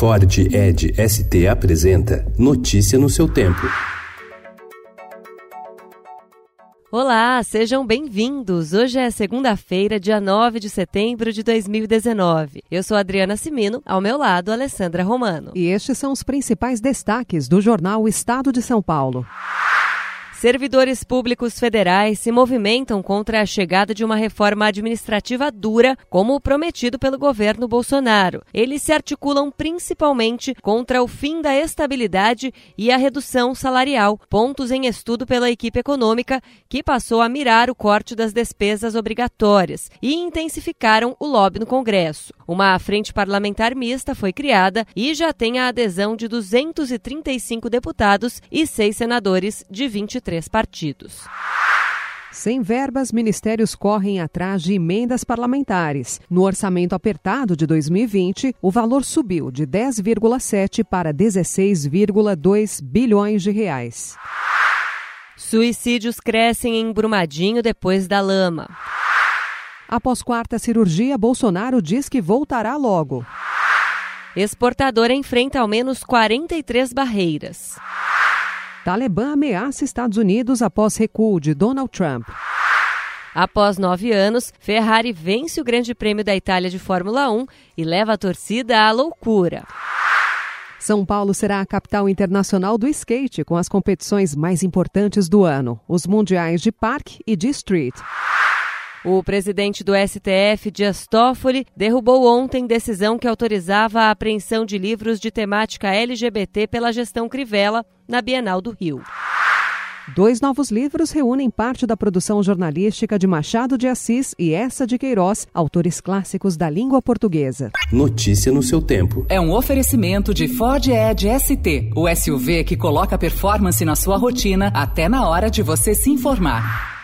Ford Ed ST apresenta Notícia no seu tempo. Olá, sejam bem-vindos. Hoje é segunda-feira, dia 9 de setembro de 2019. Eu sou Adriana Simino, ao meu lado, Alessandra Romano. E estes são os principais destaques do jornal Estado de São Paulo. Servidores públicos federais se movimentam contra a chegada de uma reforma administrativa dura, como prometido pelo governo Bolsonaro. Eles se articulam principalmente contra o fim da estabilidade e a redução salarial, pontos em estudo pela equipe econômica, que passou a mirar o corte das despesas obrigatórias e intensificaram o lobby no Congresso. Uma frente parlamentar mista foi criada e já tem a adesão de 235 deputados e seis senadores de 23 três partidos. Sem verbas, ministérios correm atrás de emendas parlamentares. No orçamento apertado de 2020, o valor subiu de 10,7 para 16,2 bilhões de reais. Suicídios crescem em Brumadinho depois da lama. Após quarta cirurgia, Bolsonaro diz que voltará logo. Exportador enfrenta ao menos 43 barreiras. Talibã ameaça Estados Unidos após recuo de Donald Trump. Após nove anos, Ferrari vence o Grande Prêmio da Itália de Fórmula 1 e leva a torcida à loucura. São Paulo será a capital internacional do skate, com as competições mais importantes do ano, os mundiais de parque e de street. O presidente do STF, Dias Toffoli, derrubou ontem decisão que autorizava a apreensão de livros de temática LGBT pela gestão Crivella na Bienal do Rio. Dois novos livros reúnem parte da produção jornalística de Machado de Assis e essa de Queiroz, autores clássicos da língua portuguesa. Notícia no seu tempo. É um oferecimento de Ford Edge ST, o SUV que coloca performance na sua rotina até na hora de você se informar.